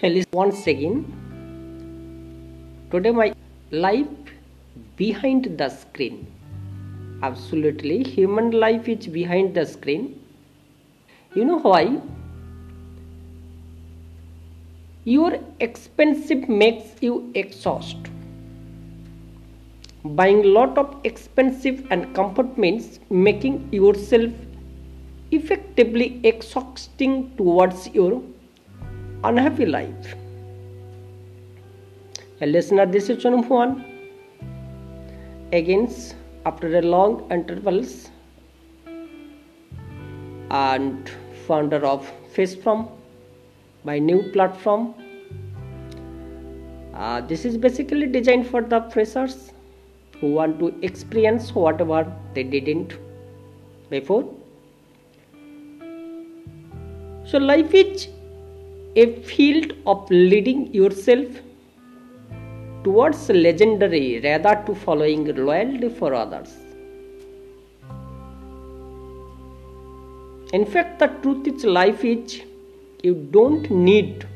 Hello, once again. Today, my life behind the screen. Absolutely, human life is behind the screen. You know why? Your expensive makes you exhaust. Buying lot of expensive and comfort means making yourself effectively exhausting towards your unhappy life. A listener, this is Chanum Juan. Again, after a long intervals, and founder of FaceFrom, my new platform. Uh, this is basically designed for the freshers who want to experience whatever they didn't before. So, life is a field of leading yourself towards legendary rather to following loyalty for others. In fact, the truth is life is you don't need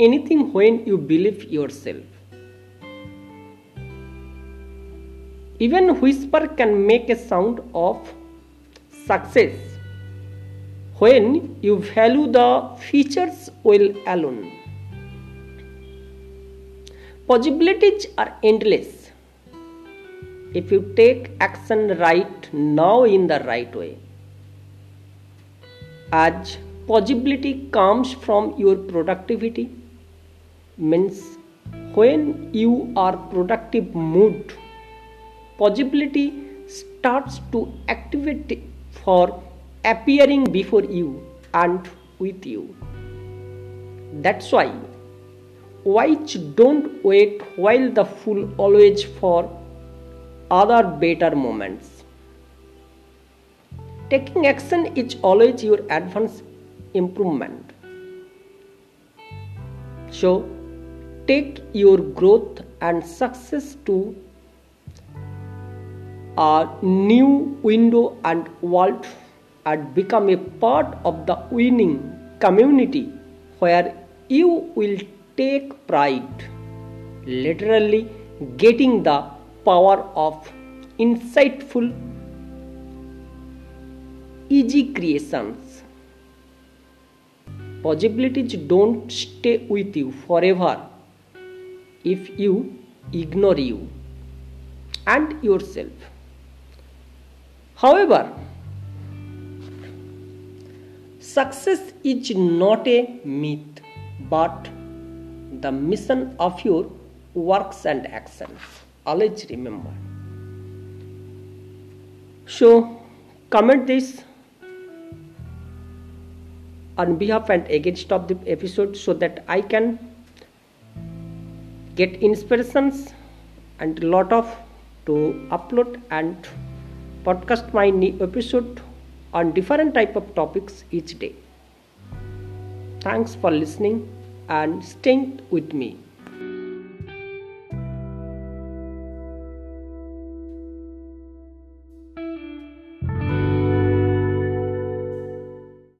anything when you believe yourself. Even whisper can make a sound of success when you value the features well alone. Possibilities are endless if you take action right now in the right way. As possibility comes from your productivity, means when you are productive mood possibility starts to activate for appearing before you and with you. That's why wise don't wait while the fool always for other better moments. Taking action is always your advance improvement. So take your growth and success to a new window and world and become a part of the winning community where you will take pride literally getting the power of insightful easy creations. Possibilities don't stay with you forever if you ignore you and yourself. However, success is not a myth but the mission of your works and actions. Always remember. So, comment this on behalf and against of the episode so that I can get inspirations and lot of to upload and podcast my new episode on different type of topics each day. Thanks for listening and staying with me